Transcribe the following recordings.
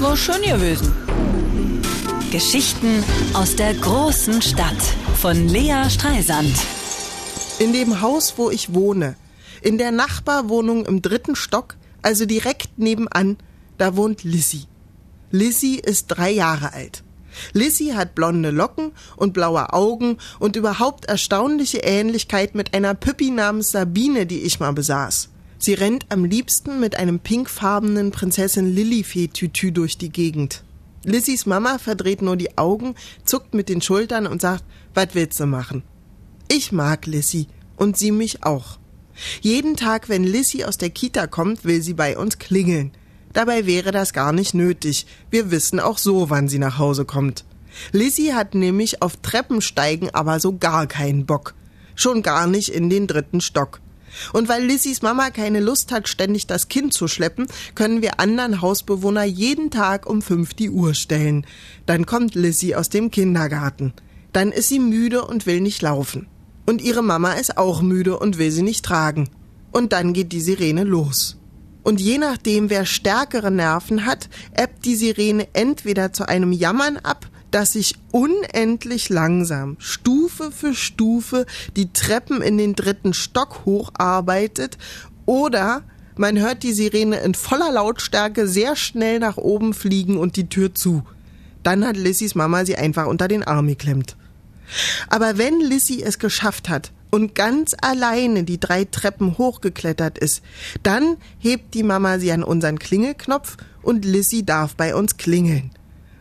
War schön gewesen. Geschichten aus der großen Stadt von Lea Streisand. In dem Haus, wo ich wohne, in der Nachbarwohnung im dritten Stock, also direkt nebenan, da wohnt Lissy. Lissy ist drei Jahre alt. Lissy hat blonde Locken und blaue Augen und überhaupt erstaunliche Ähnlichkeit mit einer Püppi namens Sabine, die ich mal besaß. Sie rennt am liebsten mit einem pinkfarbenen Prinzessin Lillifee-Tütü durch die Gegend. Lissys Mama verdreht nur die Augen, zuckt mit den Schultern und sagt, was willst du machen? Ich mag Lissy und sie mich auch. Jeden Tag, wenn Lissy aus der Kita kommt, will sie bei uns klingeln. Dabei wäre das gar nicht nötig. Wir wissen auch so, wann sie nach Hause kommt. Lissy hat nämlich auf Treppensteigen aber so gar keinen Bock. Schon gar nicht in den dritten Stock. Und weil Lissys Mama keine Lust hat, ständig das Kind zu schleppen, können wir anderen Hausbewohner jeden Tag um fünf die Uhr stellen. Dann kommt Lissy aus dem Kindergarten. Dann ist sie müde und will nicht laufen. Und ihre Mama ist auch müde und will sie nicht tragen. Und dann geht die Sirene los. Und je nachdem, wer stärkere Nerven hat, ebbt die Sirene entweder zu einem Jammern ab, dass sich unendlich langsam, Stufe für Stufe, die Treppen in den dritten Stock hocharbeitet, oder man hört die Sirene in voller Lautstärke sehr schnell nach oben fliegen und die Tür zu. Dann hat Lissys Mama sie einfach unter den Arm geklemmt. Aber wenn Lissy es geschafft hat und ganz alleine die drei Treppen hochgeklettert ist, dann hebt die Mama sie an unseren Klingelknopf und Lissy darf bei uns klingeln.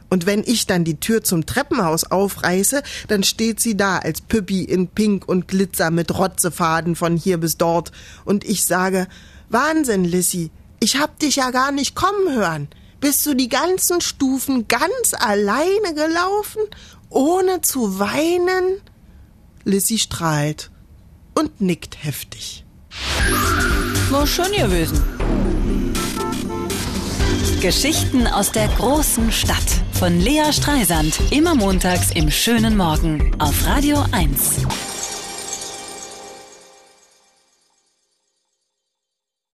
Und wenn ich dann die Tür zum Treppenhaus aufreiße, dann steht sie da als Püppi in Pink und Glitzer mit Rotzefaden von hier bis dort. Und ich sage, Wahnsinn, Lissy, ich hab dich ja gar nicht kommen hören. Bist du die ganzen Stufen ganz alleine gelaufen, ohne zu weinen? Lissy strahlt und nickt heftig. War schön gewesen. Geschichten aus der großen Stadt von Lea Streisand. Immer montags im schönen Morgen auf Radio 1.